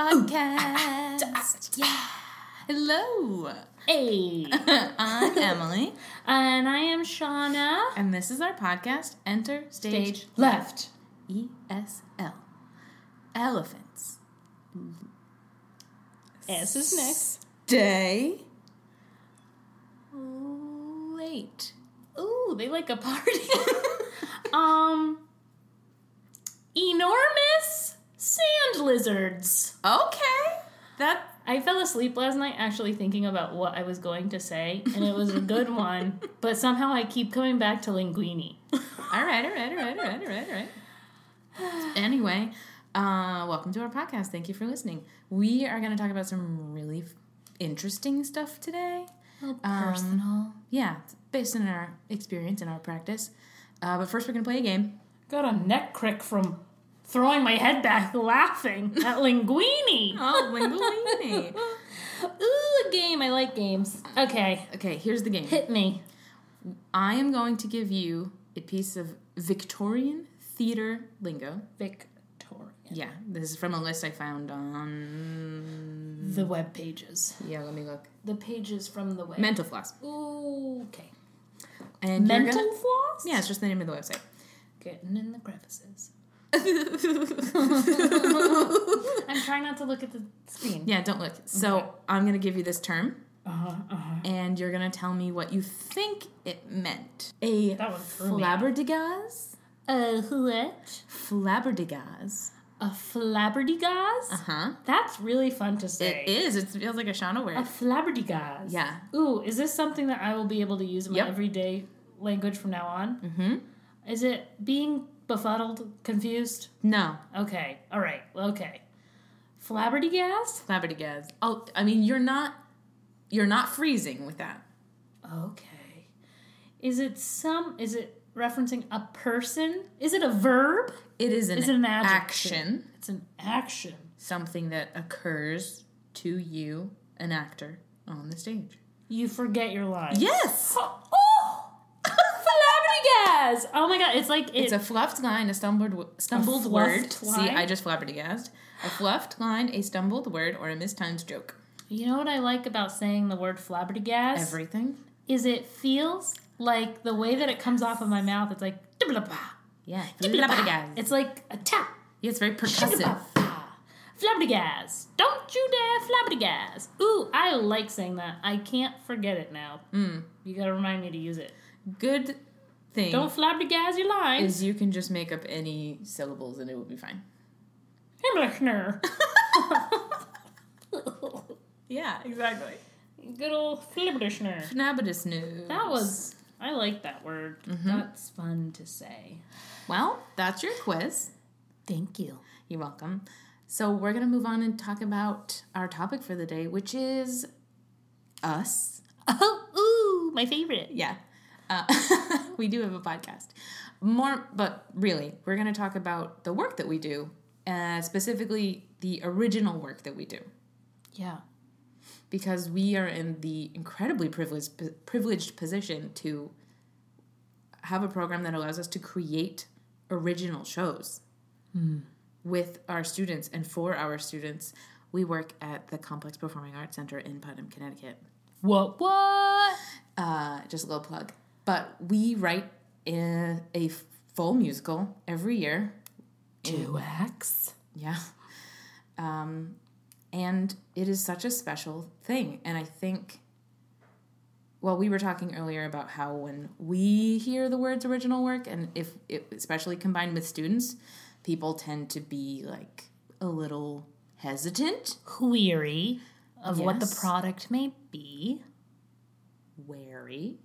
podcast. Ah, ah, ah. yeah. Hello. Hey. I'm Emily, and I am Seana. and this is our podcast, Enter Stage, Stage left. ESL. Elephants. S is next. Stay late. Ooh, they like a party. um, enormous sand lizards. Okay. That I fell asleep last night actually thinking about what I was going to say, and it was a good one, but somehow I keep coming back to linguini. all right, all right, all right, all right, all right, all right. Anyway, uh, welcome to our podcast. Thank you for listening. We are going to talk about some really f- interesting stuff today. Personal. Yeah, based on our experience and our practice. Uh, but first, we're going to play a game. Got a neck crick from throwing my head back laughing at linguini. Oh, linguini. Ooh, a game. I like games. Okay, okay, here's the game. hit me. I am going to give you a piece of Victorian theater lingo. Victorian. Yeah, this is from a list I found on. The web pages. Yeah, let me look. The pages from the web. Mental floss. Ooh, okay. And Mental gonna- floss? Yeah, it's just the name of the website. Getting in the crevices. I'm trying not to look at the screen. Yeah, don't look. So Okay. I'm gonna give you this term, Uh-huh, uh-huh. and you're gonna tell me what you think it meant. A That one threw me. flabberdigaz. A what? Flabberdigaz. A flabberdigaz? Uh huh. That's really fun to say. It is. It feels like a Seana word. A flabberdigaz. Yeah. Ooh, is this something that I will be able to use in my Yep. everyday language from now on? Mm-hmm. Is it being befuddled, confused? No. Okay, all right, okay. Flabberdigaz? Flabberdigaz. Oh, I mean, you're not. You're not freezing with that. Okay. Is it some? Is it referencing a person? Is it a verb? It is an, Is it an adjective? action, It's an action. something that occurs to you, an actor, on the stage. You forget your lines. Yes. Oh! Oh my god, it's like it, It's a fluffed line, a stumbled, stumbled fluffed word. See. I just flabbergasted. A fluffed line, a stumbled word, or a mistimed joke. You know what I like about saying the word flabberdigaz? Everything. Is it feels like the way that it comes off of my mouth, it's like Yeah. dibba-da-ba." It's like a tap. Yeah, it's very percussive. Dibba-da-ba. Don't you dare flabberdigaz. Ooh, I like saying that. I can't forget it now. Mm. You gotta remind me to use it. Good thing Don't flabberdigaz your lines. is you can just make up any syllables and it will be fine. Himmlichner. Yeah, exactly. Good old flabberdigazner. Fnabidus. That was, I like that word. Mm-hmm. That's fun to say. Well, that's your quiz. Thank you. You're welcome. So we're gonna move on and talk about our topic for the day, which is us. Oh, ooh, my favorite. Yeah. Uh, we do have a podcast. More, but really, we're going to talk about the work that we do, uh, specifically the original work that we do, Yeah. because we are in the incredibly privileged privileged position to have a program that allows us to create original shows with our students and for our students. We work at the Complex Performing Arts Center in Putnam, Connecticut. What? What? uh, just a little plug. But we write a, a full musical every year. Two acts. Yeah. Um, and it is such a special thing. And I think, well, we were talking earlier about how when we hear the words original work, and if it, especially combined with students, people tend to be like a little hesitant, Query of what the product may be. wary,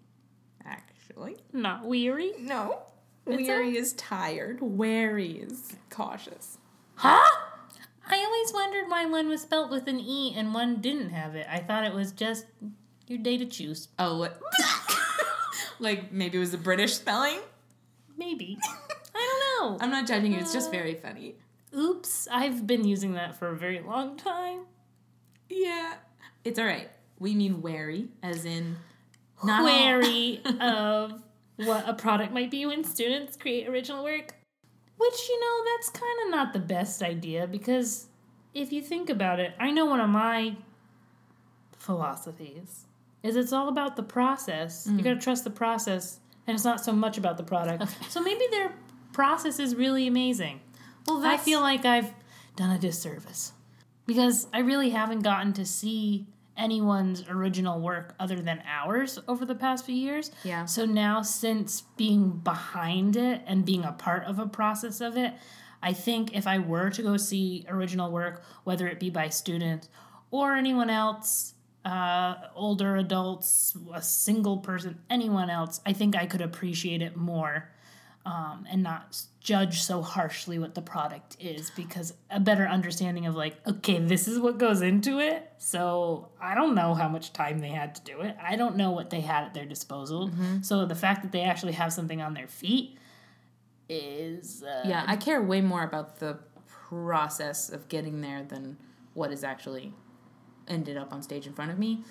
actually. Not weary. No. It's Weary is tired. Wary is cautious. Huh? I always wondered why one was spelt with an E and one didn't have it. I thought it was just your day to choose. Oh, what? like maybe it was a British spelling? Maybe. I don't know. I'm not judging you. It's just uh, very funny. Oops, I've been using that for a very long time. Yeah. It's all right. We mean wary, as in not Wary of what a product might be when students create original work. Which, you know, that's kind of not the best idea because if you think about it, I know one of my philosophies is it's all about the process. You mm. got to trust the process, and it's not so much about the product. So maybe their process is really amazing. Well, I feel like I've done a disservice because I really haven't gotten to see anyone's original work other than ours over the past few years. Yeah. So now, since being behind it and being a part of a process of it, I think if I were to go see original work, whether it be by students or anyone else, uh, older adults, a single person, anyone else, I think I could appreciate it more um, and not judge so harshly what the product is because a better understanding of like okay this is what goes into it. So i don't know how much time they had to do it. I don't know what they had at their disposal. So the fact that they actually have something on their feet is uh, Yeah, I care way more about the process of getting there than what is actually ended up on stage in front of me.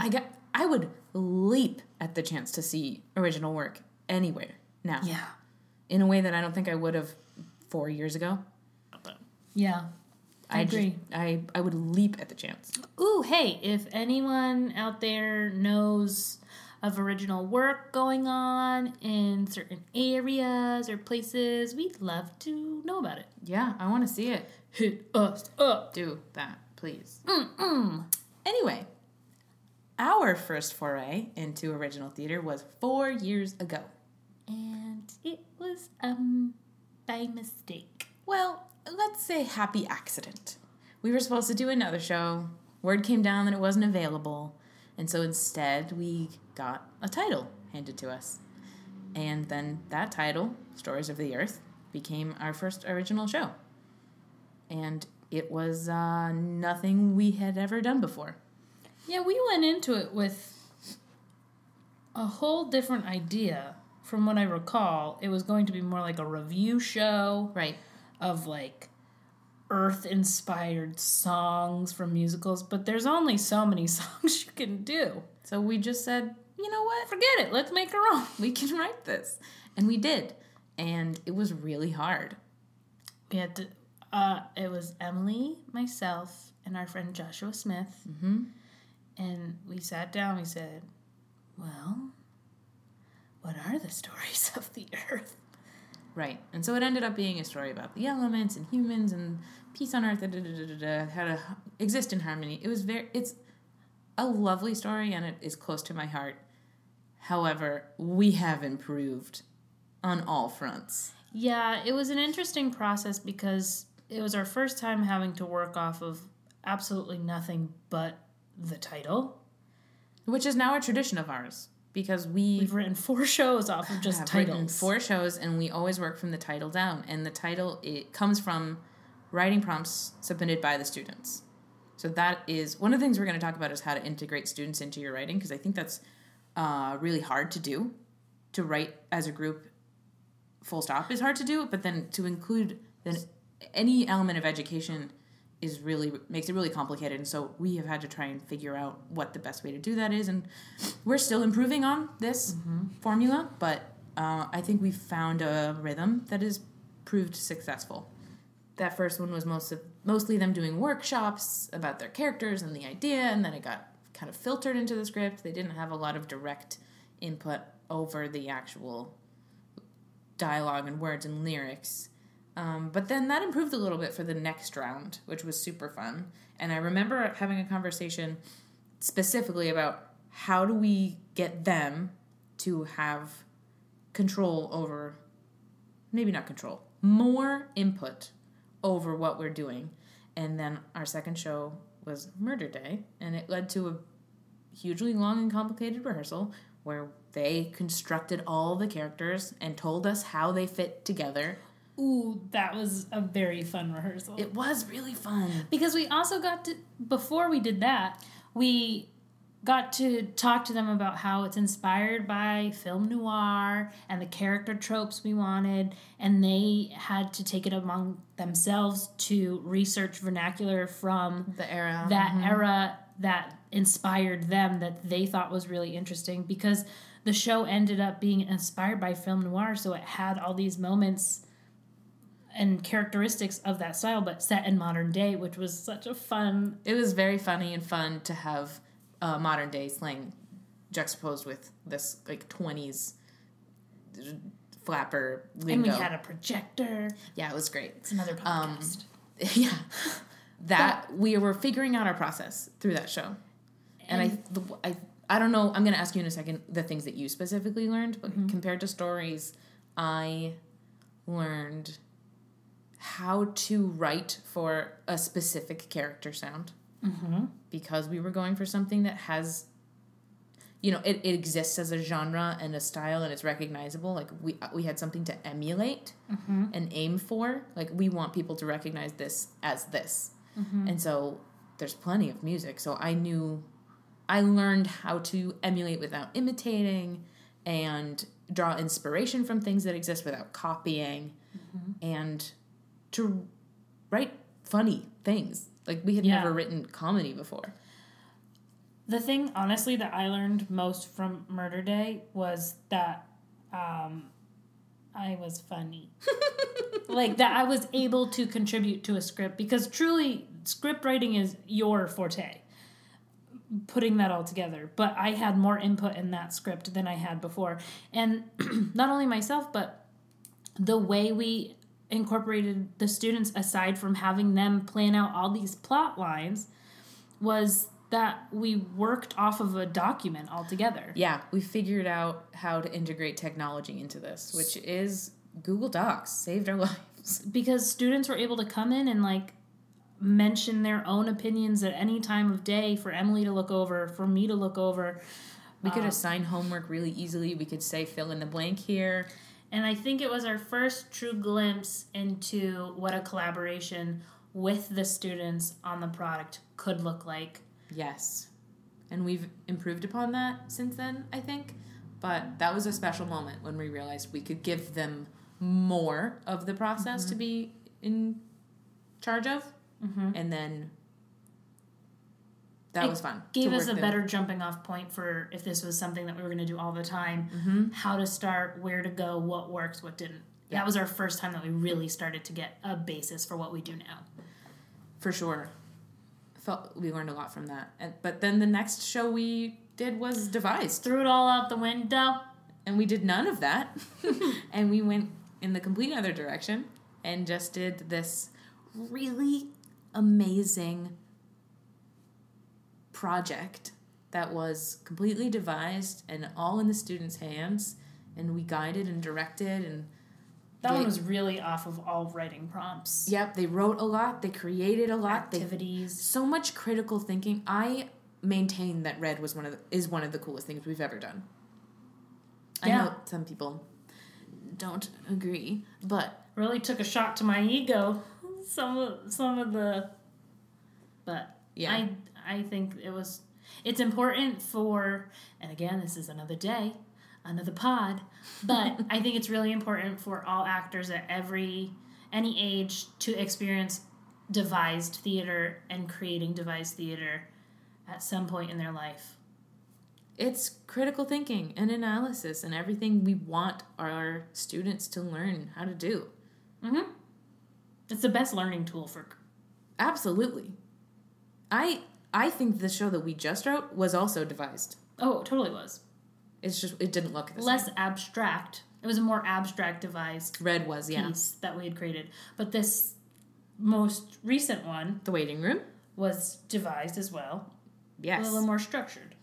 I got I would leap at the chance to see original work anywhere now. yeah In a way that I don't think I would have 4 years ago. yeah i, just- agree I I would leap at the chance. Ooh, hey, if anyone out there knows of original work going on in certain areas or places, we'd love to know about it. Yeah, I want to see it. Hit us up. Do that, please. Mm-mm. Anyway, our first foray into original theater was 4 years ago. And it was um by mistake. Well, let's say happy accident. We were supposed to do another show. Word came down that it wasn't available. And so instead, we got a title handed to us. And then that title, Stories of the Earth, became our first original show. And it was uh, nothing we had ever done before. Yeah, we went into it with a whole different idea. From what I recall, it was going to be more like a revue show. Right. of like earth inspired songs from musicals, but there's only so many songs you can do. So we just said, you know what? Forget it, let's make our own. We can write this. And we did. And it was really hard. We had to, uh, it was Emily, myself, and our friend Joshua Smith. Mm-hmm. And we sat down, we said, well, what are the stories of the earth? Right. And so it ended up being a story about the elements and humans and peace on earth da, da, da, how to exist in harmony. It was very it's a lovely story and it is close to my heart. However, we have improved on all fronts. Yeah, it was an interesting process because it was our first time having to work off of absolutely nothing but the title. Which is now a tradition of ours because we We've written four shows off of just titles. four shows and we always work from the title down. And the title it comes from writing prompts submitted by the students. So that is one of the things we're going to talk about is how to integrate students into your writing because i think that's uh, really hard to do. To write as a group full stop is hard to do but then to include then any element of education is really makes it really complicated. And so we have had to try and figure out what the best way to do that is. And we're still improving on this formula but uh, i think we've found a rhythm that has proved successful. That first one was most of, mostly them doing workshops about their characters and the idea and then it got kind of filtered into the script. They didn't have a lot of direct input over the actual dialogue and words and lyrics um, but then that improved a little bit for the next round, which was super fun. And I remember having a conversation specifically about how do we get them to have control over, maybe not control, more input over what we're doing. And then our second show was Murder Day, and it led to a hugely long and complicated rehearsal where they constructed all the characters and told us how they fit together. Ooh, that was a very fun rehearsal. It was really fun. because we also got to before we did that, we got to talk to them about how it's inspired by film noir and the character tropes we wanted and they had to take it among themselves to research vernacular from The era. that mm-hmm. era that inspired them that they thought was really interesting because the show ended up being inspired by film noir so it had all these moments and characteristics of that style, but set in modern day, which was such a fun. It was very funny and fun to have uh, modern day slang juxtaposed with this like 20s flapper lingo. And we had a projector. yeah, it was great. It's another Um, podcast. yeah. That we were figuring out our process through that show. And, I, the, I, I don't know. I'm going to ask you in a second the things that you specifically learned, but compared to stories, I learned how to write for a specific character sound mm-hmm. because we were going for something that has you know it, it exists as a genre and a style and it's recognizable like we we had something to emulate Mm-hmm. and aim for like we want people to recognize this as this Mm-hmm. and so there's plenty of music so i knew i learned how to emulate without imitating and draw inspiration from things that exist without copying Mm-hmm. and to write funny things like we had Yeah. never written comedy before The thing, honestly, that I learned most from Murder Day was that um, I was funny. like that I was able to contribute to a script because truly, script writing is your forte. Putting that all together, but I had more input in that script than I had before, and not only myself, but the way we incorporated the students aside from having them plan out all these plot lines was that we worked off of a document altogether. Yeah, we figured out how to integrate technology into this, which is Google Docs saved our lives. Because students were able to come in and like mention their own opinions at any time of day for Emily to look over, for me to look over. We could Um, assign homework really easily. We could say fill in the blank here. And I think it was our first true glimpse into what a collaboration with the students on the product could look like. Yes. And we've improved upon that since then, I think. But that was a special moment when we realized we could give them more of the process to be in charge of. Mm-hmm. And then that It was fun. Gave us a them. better jumping off point for if this was something that we were going to do all the time, Mhm. how to start, where to go, what works, what didn't. Yeah. That was our first time that we really started to get a basis for what we do now. for sure. Felt we learned a lot from that. And but then the next show we did was devised, Threw it all out the window. and we did none of that, and we went in the complete other direction and just did this really amazing project that was completely devised and all in the students' hands, and we guided and directed and That one was really off of all writing prompts, yep, they wrote a lot, they created a lot, they activities. so much critical thinking. I maintain that Red was one of the, is one of the coolest things we've ever done. I know some people don't agree, but Really took a shot to my ego. Some of some of the, but yeah, I I think it was it's important for and again this is another day, another pod, but I think it's really important for all actors at every any age to experience devised theater and creating devised theater at some point in their life. it's critical thinking and analysis and everything we want our students to learn how to do. Mhm. It's the best learning tool for Absolutely. I I think the show that we just wrote was also devised. Oh, it totally was. It's just it didn't look Less abstract. It was a more abstract devised Red was yeah. piece that we had created. But this most recent one The waiting room. was devised as well, Yes. a little more structured.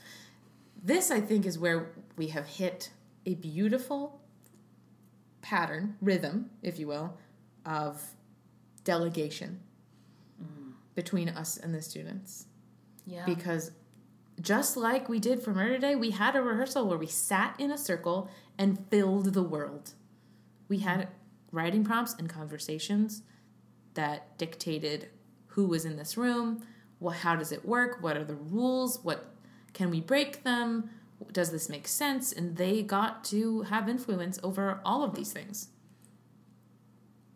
This, I think, is where we have hit a beautiful pattern, rhythm, if you will, of delegation mm. between us and the students. Yeah. Because just like we did for Murder Day, we had a rehearsal where we sat in a circle and filled the world. We had writing prompts and conversations that dictated who was in this room, what, how does it work, what are the rules, what can we break them, does this make sense, and they got to have influence over all of these things.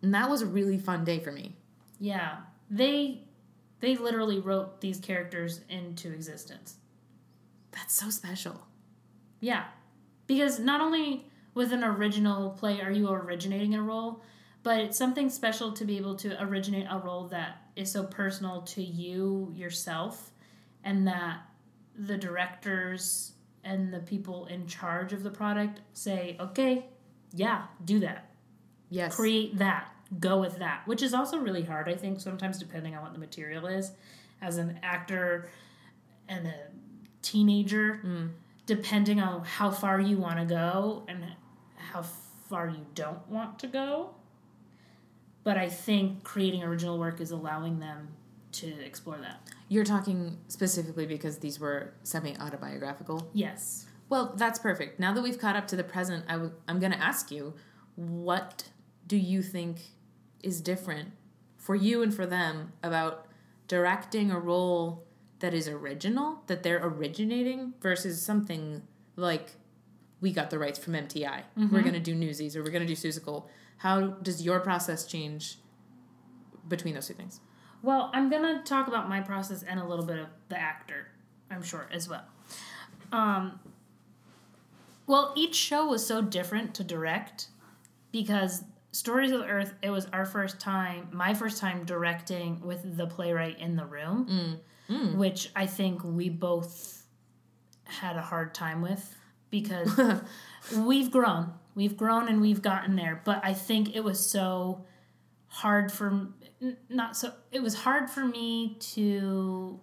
And that was a really fun day for me. yeah. They they literally wrote these characters into existence. That's so special. Yeah. Because not only with an original play are you originating a role, but it's something special to be able to originate a role that is so personal to you yourself and that the directors and the people in charge of the product say okay yeah do that Yes. create that go with that which is also really hard i think sometimes depending on what the material is. As an actor and a teenager mm. depending on how far you want to go and how far you don't want to go. But i think creating original work is allowing them to explore that. You're talking specifically because these were semi autobiographical. yes. Well, that's perfect. Now that we've caught up to the present, i w- I'm going to ask you what do you think is different for you and for them about directing a role that is original, that they're originating, versus something like we got the rights from MTI. We're going to do Newsies or we're going to do Seussical. How does your process change between those two things? Well, I'm gonna talk about my process and a little bit of the actor, I'm sure as well. Um, well, each show was so different to direct because Stories of the Earth. It was our first time, my first time directing with the playwright in the room, mm. Mm. which I think we both had a hard time with because we've grown, we've grown, and we've gotten there. But I think it was so hard for not so it was hard for me to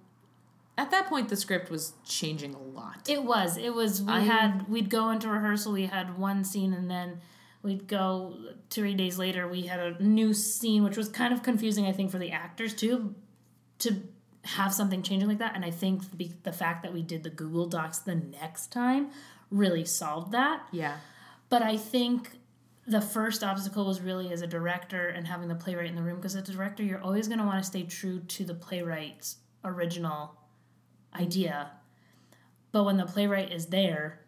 At that point, the script was changing a lot. it was it was we I- had we'd go into rehearsal we had one scene and then we'd go three days later we had a new scene which was kind of confusing i think for the actors too to have something changing like that and i think the, the fact that we did the google docs the next time really solved that yeah. but I think the first obstacle was really as a director and having the playwright in the room because as a director you're always going to want to stay true to the playwright's original idea. But when the playwright is there,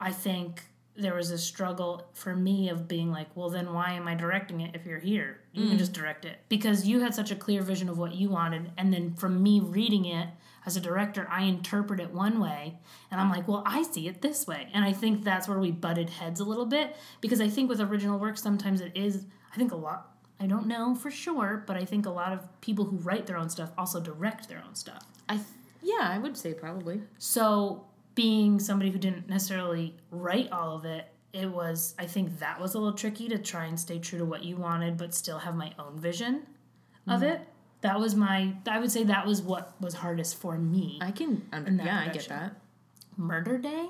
I think there was a struggle for me of being like, well, then why am I directing it if you're here? You can mm. just direct it. Because you had such a clear vision of what you wanted. And then from me reading it as a director, I interpret it one way. And I'm like, well, I see it this way. And I think that's where we butted heads a little bit. Because I think with original work, sometimes it is, I think a lot, I don't know for sure, but I think a lot of people who write their own stuff also direct their own stuff. I th- yeah, I would say probably. So, being somebody who didn't necessarily write all of it, it was, I think that was a little tricky to try and stay true to what you wanted, but still have my own vision of mm. it. That was my, I would say that was what was hardest for me. I can that yeah, I get that. Murder Day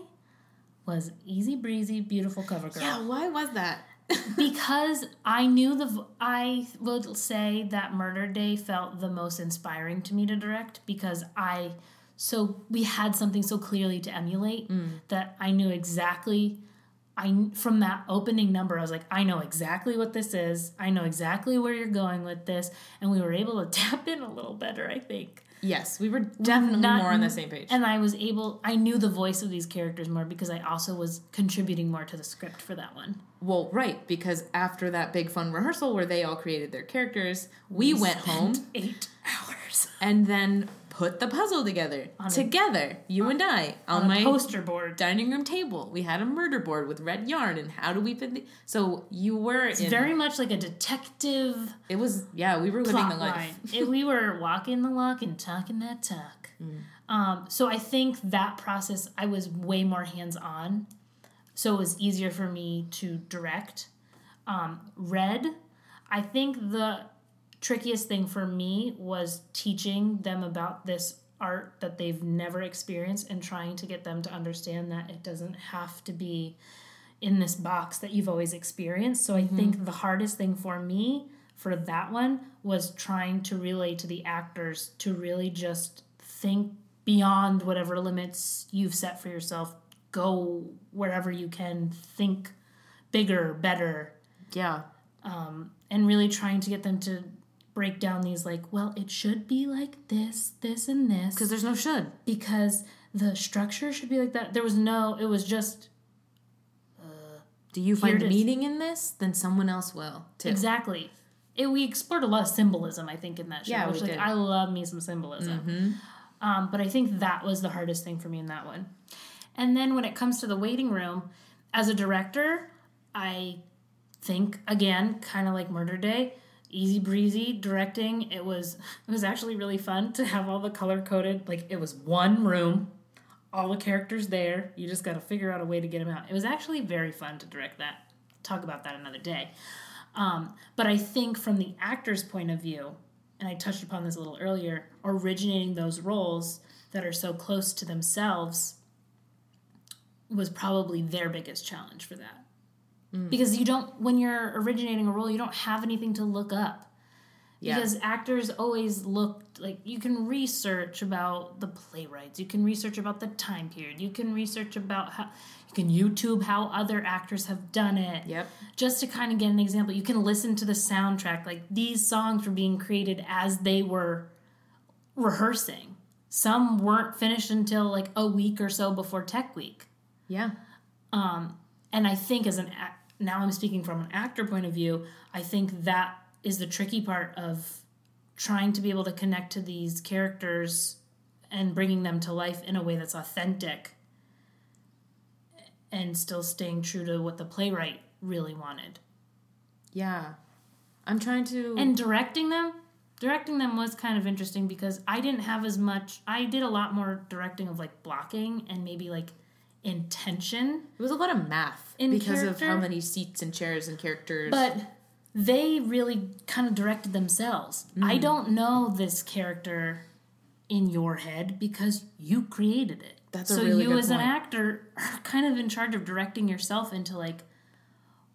was easy breezy, beautiful cover girl. Yeah, why was that? because I knew the I would say that Murder Day felt the most inspiring to me to direct because I so we had something so clearly to emulate mm. that I knew exactly I from that opening number I was like I know exactly what this is. I know exactly where you're going with this and we were able to tap in a little better, I think. yes, we were definitely Not- more on the same page. And I was able I knew the voice of these characters more because I also was contributing more to the script for that one. well, right, because after that big fun rehearsal where they all created their characters, we went home 8 hours. and then put the puzzle together together, you and I, on, on my a poster board. dining room table. We had a murder board with red yarn, and how do we fit? The, so you were It's in. very much like a detective it was yeah, we were living the life. It- we were walking the walk and talking that talk. Mm. Um, so I think that process, I was way more hands on. So it was easier for me to direct. Um, Red, I think the trickiest thing for me was teaching them about this art that they've never experienced and trying to get them to understand that it doesn't have to be in this box that you've always experienced. So I think mm-hmm. the hardest thing for me for that one was trying to relay to the actors to really just think beyond whatever limits you've set for yourself. Go wherever you can, think bigger, better, Yeah, um, and really trying to get them to break down these like, well, it should be like this, this, and this because there's no should. because the structure should be like that. There was no, it was just Do you find meaning in this? Then someone else will too. exactly. It, we explored a lot of symbolism, I think, in that show. Yeah, which we like did. I love me some symbolism. Um, but I think that was the hardest thing for me in that one. And then when it comes to the waiting room, as a director, I think again, kind of like Murder Day, easy breezy directing. It was it was actually really fun to have all the color coded. Like it was one room, all the characters there. You just got to figure out a way to get them out. It was actually very fun to direct that. Talk about that another day. Um, but I think from the actor's point of view, and I touched upon this a little earlier, originating those roles that are so close to themselves was probably their biggest challenge for that. Mm. Because you don't, when you're originating a role, you don't have anything to look up. Yeah. Because actors always look like you can research about the playwrights, you can research about the time period, you can research about how you can YouTube how other actors have done it. Yep. Just to kind of get an example, you can listen to the soundtrack. Like these songs were being created as they were rehearsing. Some weren't finished until like a week or so before Tech Week. Yeah. Um, and I think as an now I'm speaking from an actor point of view, I think that is the tricky part of trying to be able to connect to these characters and bringing them to life in a way that's authentic and still staying true to what the playwright really wanted. Yeah. I'm trying to And directing them, directing them was kind of interesting because I didn't have as much I did a lot more directing of like blocking and maybe like intention. It was a lot of math because character, of how many seats and chairs and characters. But they really kind of directed themselves. Mm. I don't know this character in your head because you created it. That's so really you as point. an actor are kind of in charge of directing yourself into like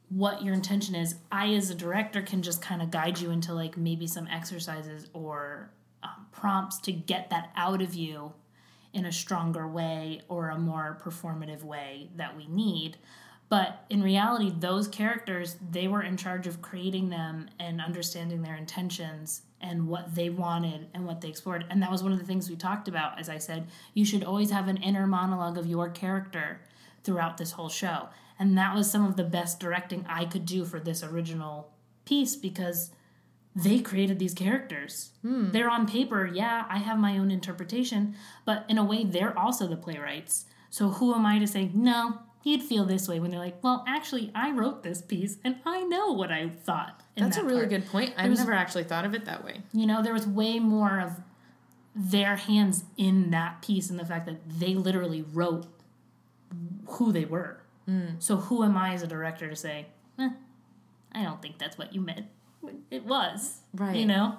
what your intention is. I as a director can just kind of guide you into like maybe some exercises or um, prompts to get that out of you in a stronger way or a more performative way that we need. But in reality, those characters, they were in charge of creating them and understanding their intentions and what they wanted and what they explored. And that was one of the things we talked about. As I said, you should always have an inner monologue of your character throughout this whole show. And that was some of the best directing I could do for this original piece because they created these characters. Hmm. They're on paper, yeah, I have my own interpretation, but in a way, they're also the playwrights. So who am I to say, no, you'd feel this way when they're like, well, actually, I wrote this piece and I know what I thought. That's that a really part. good point. I've was, never actually thought of it that way. You know, there was way more of their hands in that piece and the fact that they literally wrote who they were. Mm. So who am I as a director to say, eh, I don't think that's what you meant it was right. you know?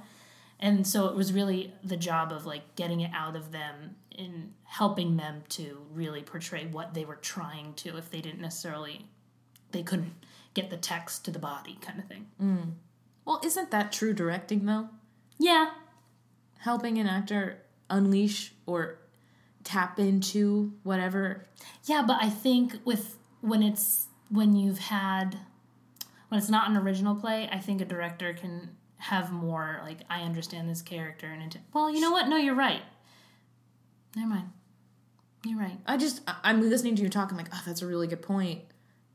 And so it was really the job of like getting it out of them and helping them to really portray what they were trying to if they didn't necessarily they couldn't get the text to the body kind of thing. Mm. well isn't that true directing though? Yeah. Helping an actor unleash or tap into whatever yeah but i think with when it's when you've had when it's not an original play, I think a director can have more like I understand this character and into. Well, you know what? No, you're right. Never mind. You're right. I just I'm listening to you talk. I'm like, oh, that's a really good point.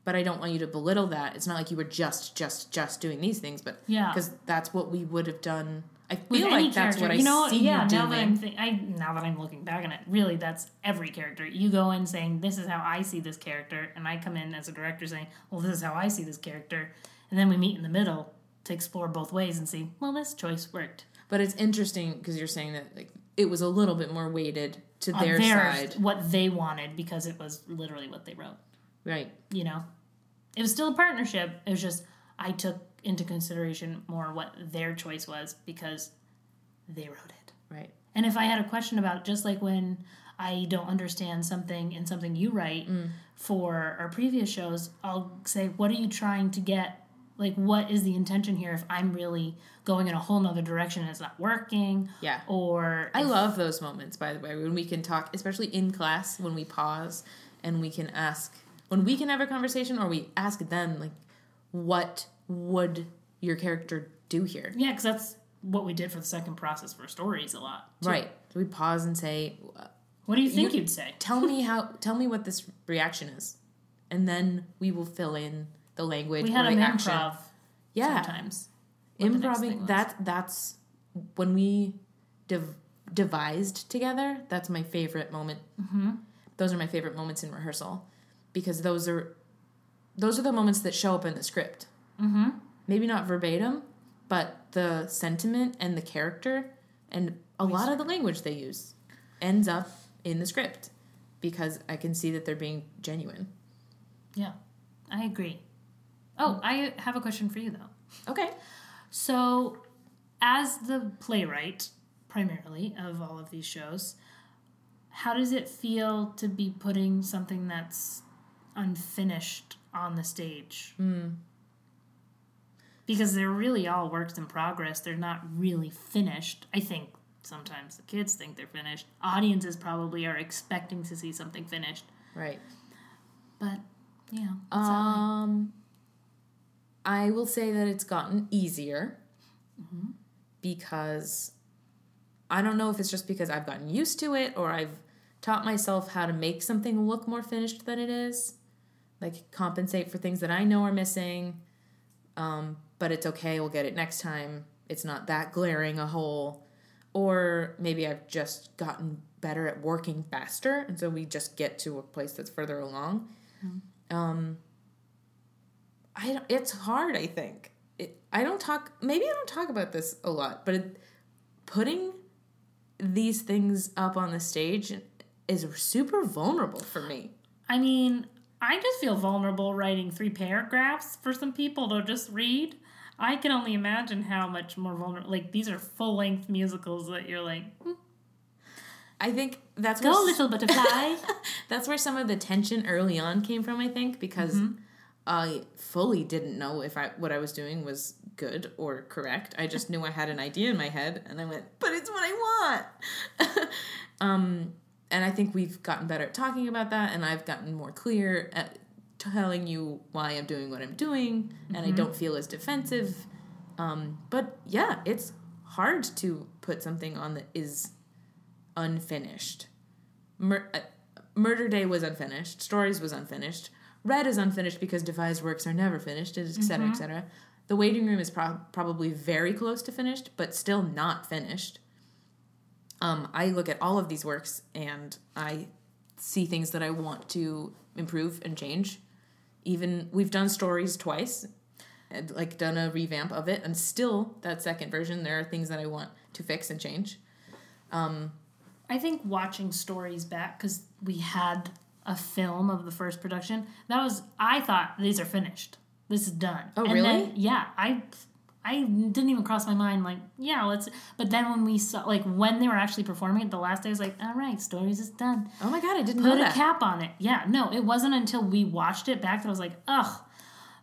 But I don't want you to belittle that. It's not like you were just just just doing these things, but yeah, because that's what we would have done. I feel like that's what I you know, see yeah, you now That I'm th- I now that I'm looking back on it, really, that's every character. You go in saying, "This is how I see this character," and I come in as a director saying, "Well, this is how I see this character." and then we meet in the middle to explore both ways and see, well, this choice worked. But it's interesting because you're saying that like it was a little bit more weighted to their, their side, what they wanted, because it was literally what they wrote. Right. You know, it was still a partnership. It was just I took into consideration more what their choice was because they wrote it. Right. And if I had a question about just like when I don't understand something in something you write mm. for our previous shows, I'll say, what are you trying to get like what is the intention here if i'm really going in a whole nother direction and it's not working yeah or i love those moments by the way when we can talk especially in class when we pause and we can ask when we can have a conversation or we ask them like what would your character do here yeah because that's what we did for the second process for stories a lot too. right so we pause and say what do you think you, would say tell me how tell me what this reaction is and then we will fill in the language. We had an improv. Yeah, sometimes improving. That that's when we dev- devised together. That's my favorite moment. Mm-hmm. Those are my favorite moments in rehearsal because those are those are the moments that show up in the script. Mm-hmm. Maybe not verbatim, but the sentiment and the character and a lot of the language they use ends up in the script because I can see that they're being genuine. Yeah, I agree. Oh, I have a question for you though. Okay. So, as the playwright, primarily of all of these shows, how does it feel to be putting something that's unfinished on the stage? Because they're really all works in progress. They're not really finished. I think sometimes the kids think they're finished. Audiences probably are expecting to see something finished. Right. But, yeah. like? Um, I will say that it's gotten easier because I don't know if it's just because I've gotten used to it or I've taught myself how to make something look more finished than it is. Like compensate for things that I know are missing. Um, but it's okay, we'll get it next time. It's not that glaring a hole. Or maybe I've just gotten better at working faster, and so we just get to a place that's further along. Um, I don't, it's hard. I think it, I don't talk. Maybe I don't talk about this a lot, but it, putting these things up on the stage is super vulnerable for me. I mean, I just feel vulnerable writing three paragraphs for some people to just read. I can only imagine how much more vulnerable. Like these are full length musicals that you're like, "Mm, I think that's go where little butterfly. that's where some of the tension early on came from. I think because Mm-hmm. I fully didn't know if I what I was doing was good or correct. I just knew I had an idea in my head, and I went, "But it's what I want." um, and I think we've gotten better at talking about that, and I've gotten more clear at telling you why I'm doing what I'm doing, and I don't feel as defensive. Um, but yeah, it's hard to put something on that is unfinished. Mur- uh, Murder Day was unfinished. Stories was unfinished. Red is unfinished because devised works are never finished, et cetera, et cetera. The Waiting Room is pro- probably very close to finished, but still not finished. Um, I look at all of these works and I see things that I want to improve and change. Even we've done stories twice, like done a revamp of it, and still that second version, there are things that I want to fix and change. I think watching stories back because we had a film of the first production. That was I thought these are finished. This is done. Oh, and really? Then, yeah, I I didn't even cross my mind like yeah let's. But then when we saw like when they were actually performing it, the last day I was like all right, stories is done. Oh my god, I didn't Put a that. cap on it. Yeah, no, it wasn't until we watched it back that I was like ugh.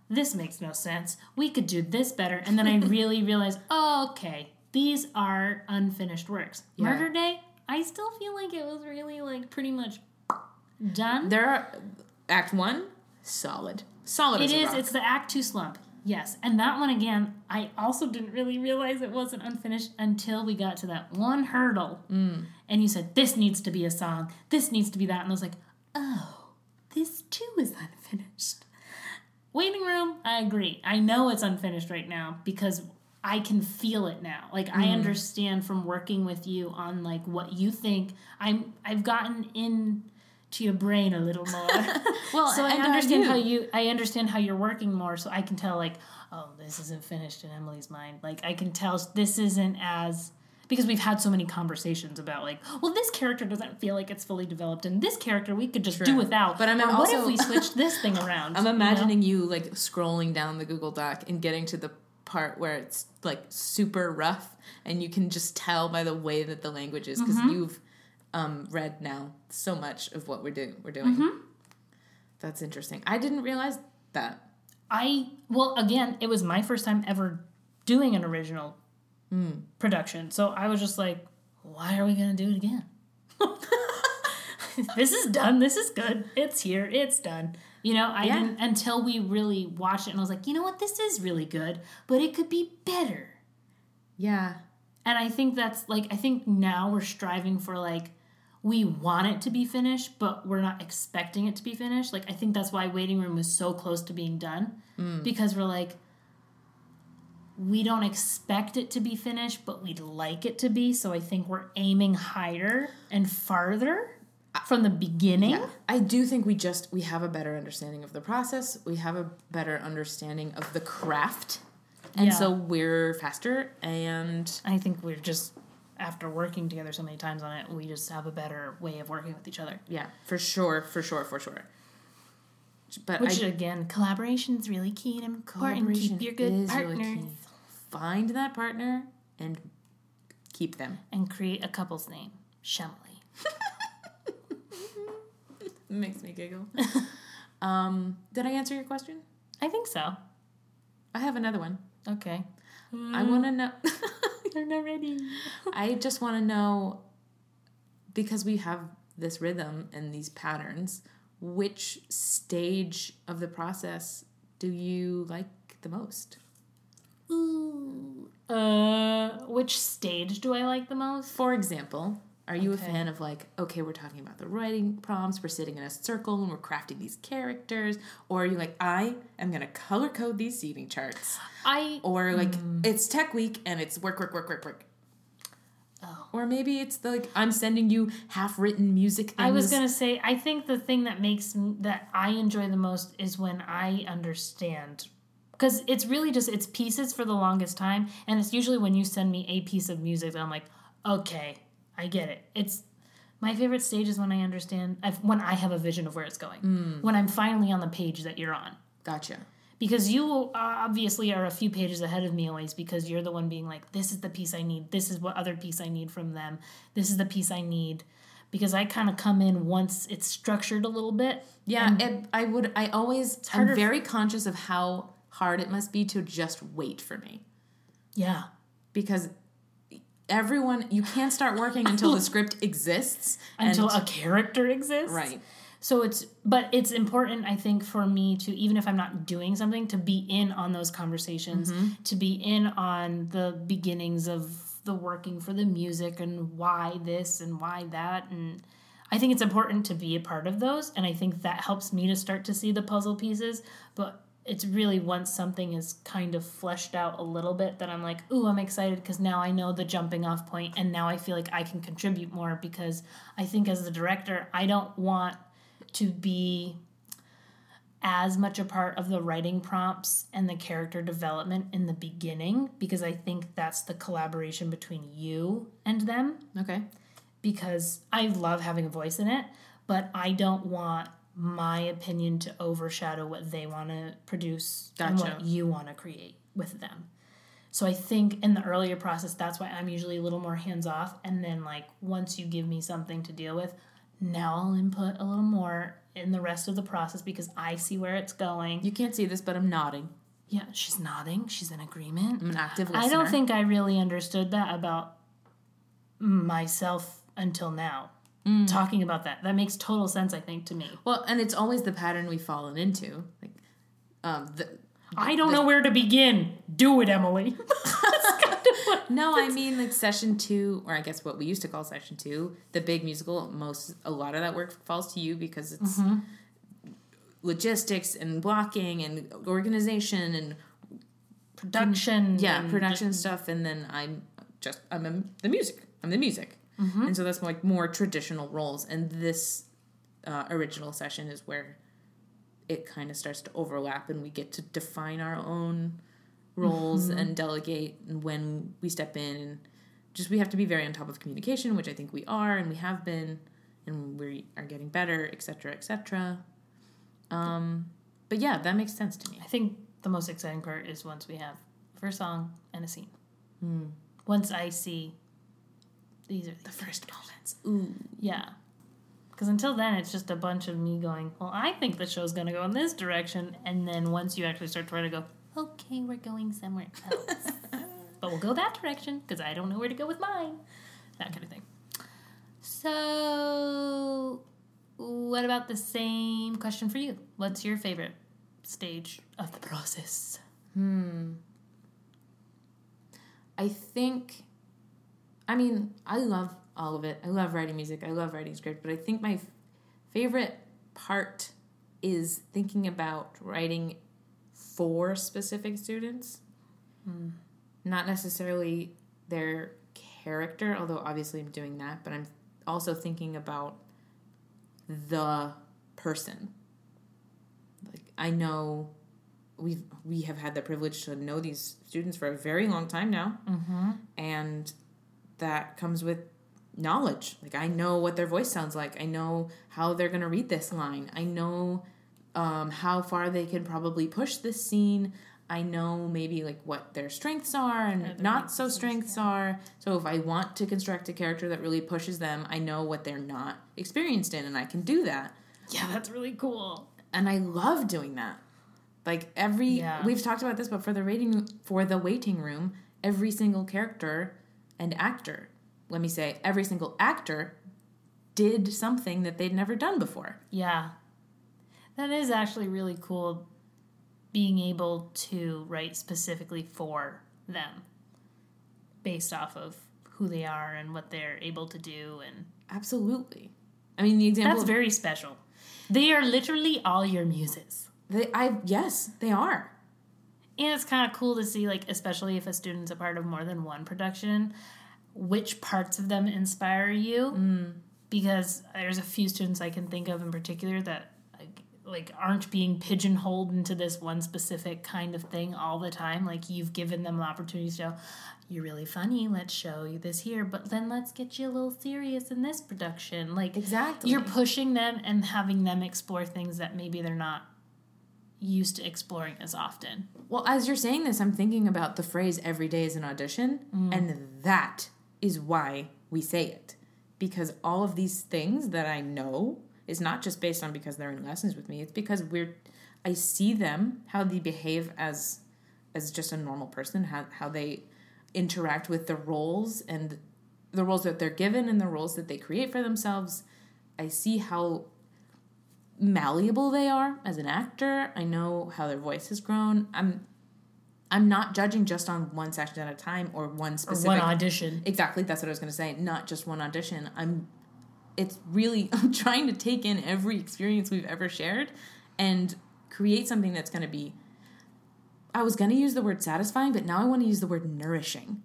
This makes no sense. We could do this better. And then I really realized, oh, okay, these are unfinished works. Yeah. Murder Day, I still feel like it was really like pretty much done. There are Act One, solid, solid. It as a is. It's the Act Two slump. Yes, and that one again. I also didn't really realize it wasn't unfinished until we got to that one hurdle, Mm. and you said this needs to be a song. This needs to be that, and I was like, oh, this too is unfinished. Waiting room. I agree. I know it's unfinished right now because I can feel it now. Like I Mm. understand from working with you on like what you think. I'm. I've gotten in to your brain a little more. Well, so I and I understand how you I understand how you're working more so I can tell like oh this isn't finished in Emily's mind. Like I can tell this isn't as because we've had so many conversations about like well this character doesn't feel like it's fully developed and this character we could just do without. But I'm Or what if we switched this thing around I'm you know? imagining you like scrolling down the Google Doc and getting to the part where it's like super rough, and you can just tell by the way that the language is because mm-hmm. you've um, read now so much of what we're doing. We're doing. That's interesting. I didn't realize that. I well again it was my first time ever doing an original Hmm. production so I was just like why are we gonna do it again this is done this is good it's here it's done you know I Yeah. didn't until we really watched it and I was like you know what this is really good but it could be better Yeah. and I think that's like I think now we're striving for like we want it to be finished, but we're not expecting it to be finished. Like I think that's why waiting room was so close to being done mm. because we're like we don't expect it to be finished, but we'd like it to be. So I think we're aiming higher and farther. from the beginning. Yeah, I do think we just we have a better understanding of the process. We have a better understanding of the craft, and Yeah. so we're faster. And I think we're just after working together so many times on it, we just have a better way of working with each other. yeah, for sure, for sure, for sure. But Which I, again, collaboration is really key and important. Keep your good partners really. Find that partner and keep them. and create a couple's name, Shemley. makes me giggle. um, did I answer your question? I think so. I have another one. Okay. I want to know. They're not ready. I just want to know because we have this rhythm and these patterns, which stage of the process do you like the most? Ooh. Uh, which stage do I like the most? For example, are you Okay. a fan of like, okay, we're talking about the writing prompts, we're sitting in a circle and we're crafting these characters? Or are you like, I am going to color code these seating charts? I Or like, mm. it's tech week and it's work, work, work, work, work. Oh. Or maybe it's the, like, I'm sending you half written music things. I was gonna say I think the thing that makes that I enjoy the most is when I understand because it's really just it's pieces for the longest time and it's usually when you send me a piece of music that I'm like okay I get it. It's my favorite stage is when I understand I've, when I have a vision of where it's going. Mm. When I'm finally on the page that you're on. Gotcha. because you obviously are a few pages ahead of me always because you're the one being like this is the piece i need. This is what other piece i need from them. This is the piece i need. Because i kind of come in once it's structured a little bit Yeah, it, I would. I always. I'm very conscious of how hard it must be to just wait for me. Yeah. Because everyone you can't start working until the script exists until a character exists right. so it's but it's important i think for me to even if i'm not doing something to be in on those conversations mm-hmm. to be in on the beginnings of the working for the music and why this and why that and i think it's important to be a part of those and i think that helps me to start to see the puzzle pieces but it's really once something is kind of fleshed out a little bit that i'm like ooh i'm excited because now i know the jumping off point and now i feel like i can contribute more because i think as the director i don't want to be as much a part of the writing prompts and the character development in the beginning because I think that's the collaboration between you and them Okay. because I love having a voice in it, but I don't want my opinion to overshadow what they want to produce and what you want to create with them. So I think in the earlier process, that's why I'm usually a little more hands off. And then, like, once you give me something to deal with, now I'll input a little more in the rest of the process because I see where it's going. You can't see this, but I'm nodding. Yeah, she's nodding. She's in agreement. I'm an active listener. I don't think I really understood that about myself until now. Mm. Talking about that, that makes total sense. I think to me. Well, and it's always the pattern we've fallen into. Like, um, the, I don't know where to begin. Do it, Emily. That's kind of what- no, I mean like session two, or I guess what we used to call session two, the big musical. Most a lot of that work falls to you because it's Mm-hmm. logistics and blocking and organization and production. yeah and production stuff and then i'm just i'm the music i'm the music Mm-hmm. and so that's like more traditional roles and this uh, original session is where it kind of starts to overlap and we get to define our own roles Mm-hmm. and delegate and when we step in and just we have to be very on top of communication which i think we are and we have been and we are getting better etc etc um but yeah that makes sense to me I think the most exciting part is once we have first song and a scene. Hmm. Once I see these are the first moments ooh Yeah. Because until then, it's just a bunch of me going, well, I think the show's going to go in this direction. And then once you actually start trying to go, okay, we're going somewhere else. but we'll go that direction because I don't know where to go with mine. That kind of thing. So, what about the same question for you? What's your favorite stage of the process? Hmm. I think, I mean, I love all of it. I love writing music. I love writing script. But I think my f- favorite part is thinking about writing for specific students, not necessarily their character. Although obviously I'm doing that, but I'm also thinking about the person. Like I know we we have had the privilege to know these students for a very long time now, Mm-hmm. and that comes with knowledge. Like I know what their voice sounds like. I know how they're gonna read this line. I know um, how far they can probably push this scene. I know maybe like what their strengths are and their not so strengths are. So if I want to construct a character that really pushes them, I know what they're not experienced in, and I can do that. Yeah, that's really cool. And I love doing that. Like every Yeah. we've talked about this, but for the rating for the waiting room, every single character and actor, let me say, every single actor did something that they'd never done before. Yeah. That is actually really cool being able to write specifically for them based off of who they are and what they're able to do and Absolutely. I mean, the example that's very special. They are literally all your muses. they, I yes, they are. And it's kind of cool to see, like, especially if a student's a part of more than one production, which parts of them inspire you. Mm. Because there's a few students I can think of in particular that like, aren't being pigeonholed into this one specific kind of thing all the time. Like you've given them the opportunity to show, you're really funny. Let's show you this here, but then let's get you a little serious in this production. Like Exactly. you're pushing them and having them explore things that maybe they're not used to exploring as often. Well, as you're saying this, I'm thinking about the phrase every day is an audition, mm. and that is why we say it. Because all of these things that I know is not just based on because they're in lessons with me, it's because we're I see them, how they behave as as just a normal person, how how they interact with the roles and the roles that they're given and the roles that they create for themselves. I see how malleable they are as an actor. I know how their voice has grown. I'm I'm not judging just on one section at a time or one Or specific one audition. Exactly, that's what I was going to say. Not just one audition. I'm it's really I'm trying to take in every experience we've ever shared and create something that's going to be I was going to use the word satisfying, but now I want to use the word nourishing.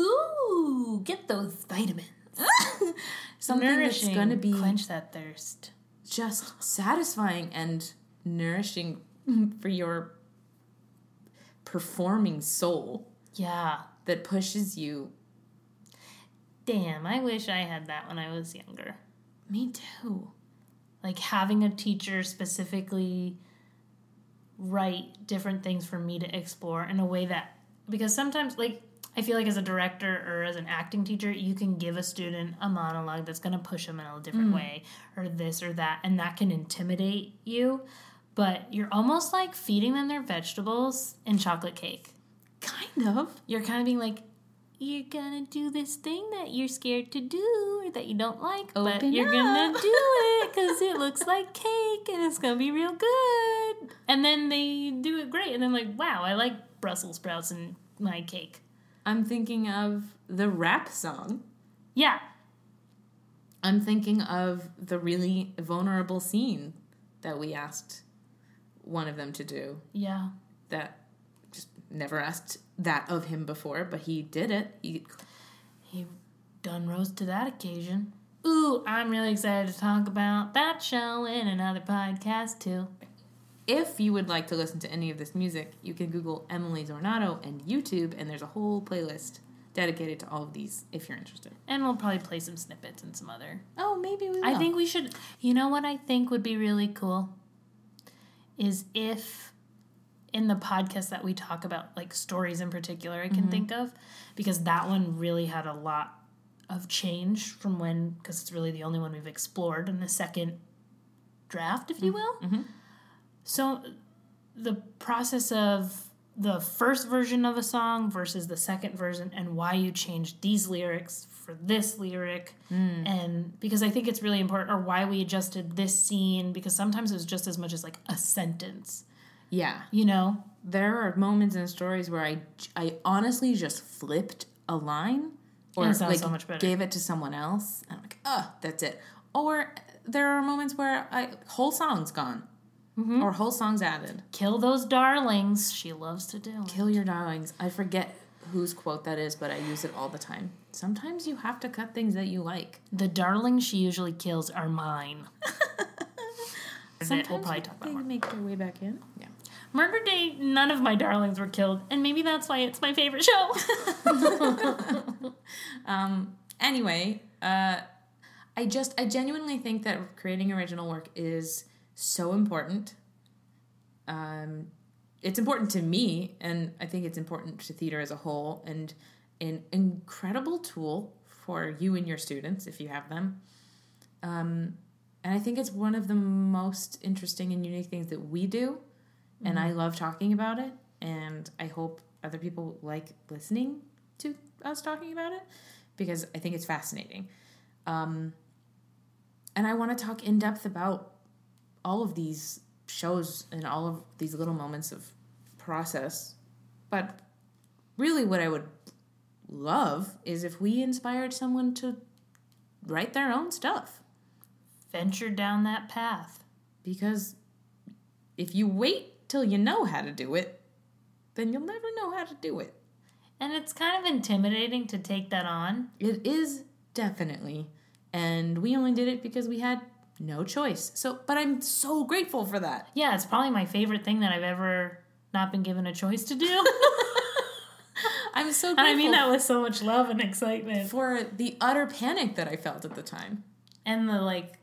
Ooh, get those vitamins. Something Nourishing. that's going to be quench that thirst. Just satisfying and nourishing for your performing soul Yeah. that pushes you. Damn, I wish I had that when I was younger. Me too. Like having a teacher specifically write different things for me to explore in a way that because sometimes like I feel like as a director or as an acting teacher, you can give a student a monologue that's going to push them in a different mm. way or this or that and that can intimidate you, but you're almost like feeding them their vegetables and chocolate cake. Kind of. you're kind of being like, you're gonna do this thing that you're scared to do or that you don't like, but you're gonna do it because it looks like cake and it's gonna be real good. And then they do it great, and then like, wow, I like Brussels sprouts and my cake. I'm thinking of the rap song. Yeah, I'm thinking of the really vulnerable scene that we asked one of them to do yeah. that just never asked that of him before, but he did it. He, He done rose to that occasion. Ooh, I'm really excited to talk about that show in another podcast too. If you would like to listen to any of this music, you can Google Emily Zornato and YouTube, and there's a whole playlist dedicated to all of these if you're interested. And we'll probably play some snippets and some other Oh, maybe we will. I think we should. You know what I think would be really cool is if in the podcast that we talk about, like stories in particular, I can mm-hmm. think of, because that one really had a lot of change from when, because it's really the only one we've explored in the second draft, if you mm-hmm. will. Mm-hmm. So the process of the first version of a song versus the second version and why you changed these lyrics for this lyric hmm. and because i think it's really important or why we adjusted this scene because sometimes it was just as much as like a sentence Yeah. you know There are moments in stories where I, I honestly just flipped a line or it like so much better. gave it to someone else. And I'm like, oh, that's it. Or there are moments where I whole song's gone Mm-hmm. or whole songs added. kill those darlings she loves to do it. Kill your darlings. I forget whose quote that is, but I use it all the time. Sometimes you have to cut things that you like. The darlings she usually kills are mine. Sometimes we'll probably talk about they more. make their way back in. Yeah. Murder Day, none of my darlings were killed, and maybe that's why it's my favorite show. Um, anyway, uh, I just I genuinely think that creating original work is so important. Um, it's important to me, and I think it's important to theater as a whole, and an incredible tool for you and your students if you have them. Um, and I think it's one of the most interesting and unique things that we do, and I love talking about it. And I hope other people like listening to us talking about it because I think it's fascinating. Um, and I want to talk in depth about all of these shows and all of these little moments of process. But really, what I would love is if we inspired someone to write their own stuff. Venture down that path. Because if you wait till you know how to do it, then you'll never know how to do it. And it's kind of intimidating to take that on. It is definitely. And we only did it because we had no choice. So, but I'm so grateful for that. Yeah, it's probably my favorite thing that I've ever not been given a choice to do. I'm so and I mean that with so much love and excitement. for the utter panic that I felt at the time. And the like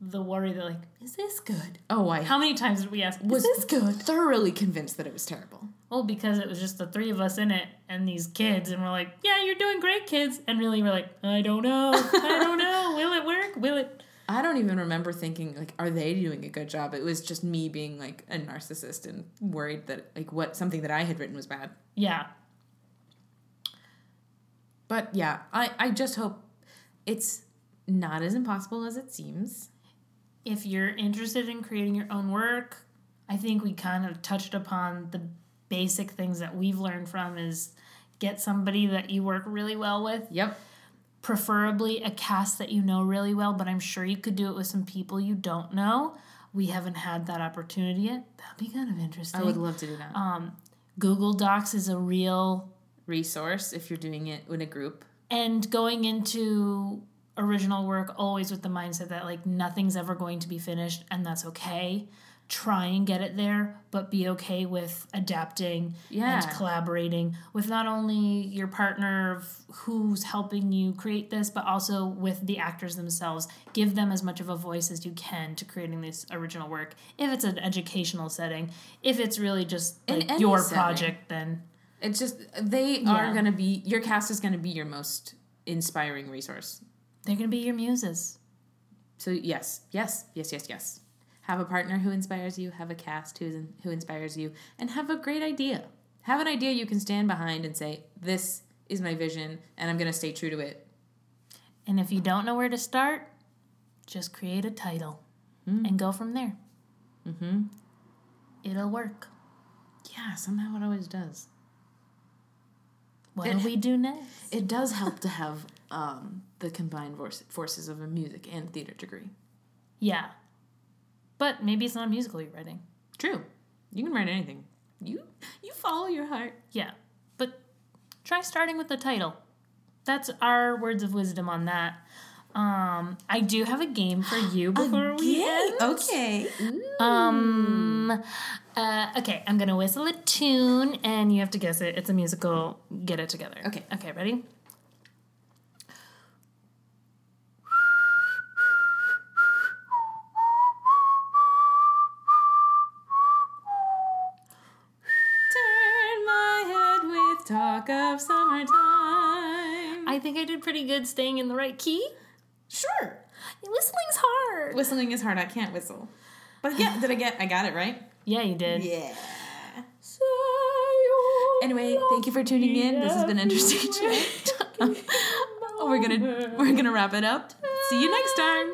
the worry that like, is this good? Oh, I How many times did we ask, was is this good? thoroughly convinced that it was terrible. Well, because it was just the three of us in it and these kids, and we're like, yeah, you're doing great, kids. And really, we're like, I don't know. I don't know. Will it work? Will it? I don't even remember thinking like, are they doing a good job? It was just me being like a narcissist and worried that like what something that I had written was bad. Yeah. But yeah, I I just hope it's not as impossible as it seems. If you're interested in creating your own work, I think we kind of touched upon the basic things that we've learned from is get somebody that you work really well with, Yep. Preferably a cast that you know really well, but I'm sure you could do it with some people you don't know. We haven't had that opportunity yet. That'd be kind of interesting. I would love to do that. um, Google Docs is a real Resource if you're doing it in a group. and going into original work always with the mindset that like nothing's ever going to be finished and that's okay try and get it there but be okay with adapting Yeah. and collaborating with not only your partner who's helping you create this but also with the actors themselves give them as much of a voice as you can to creating this original work if it's an educational setting if it's really just like your setting. project then It's just they are gonna be your cast is gonna be your most inspiring resource. they're going to be your muses So yes, yes, yes, yes, yes. Have a partner who inspires you. Have a cast who is who inspires you, and have a great idea. Have an idea you can stand behind and say, "This is my vision, and I'm gonna stay true to it." And if you don't know where to start, just create a title and go from there. Mm-hmm. It'll work. Yeah, somehow it always does. What It- do we do next? It does help to have um, the combined forces of a music and theater degree. Yeah. But maybe it's not a musical you're writing. True. You can write anything. You you follow your heart. Yeah. But try starting with the title. That's our words of wisdom on that. Um, I do have a game for you before we end. Okay. Um. Uh, okay, I'm gonna whistle a tune, and you have to guess it. It's a musical. Get it together. Okay. Okay. Ready? summertime. I think I did pretty good staying in the right key. Sure. Whistling's hard. Whistling is hard. I can't whistle. But yeah, did I get? I got it right. Yeah, you did. Yeah. So anyway, thank you for tuning in. This has been interesting. Oh, we're gonna we're gonna wrap it up. See you next time.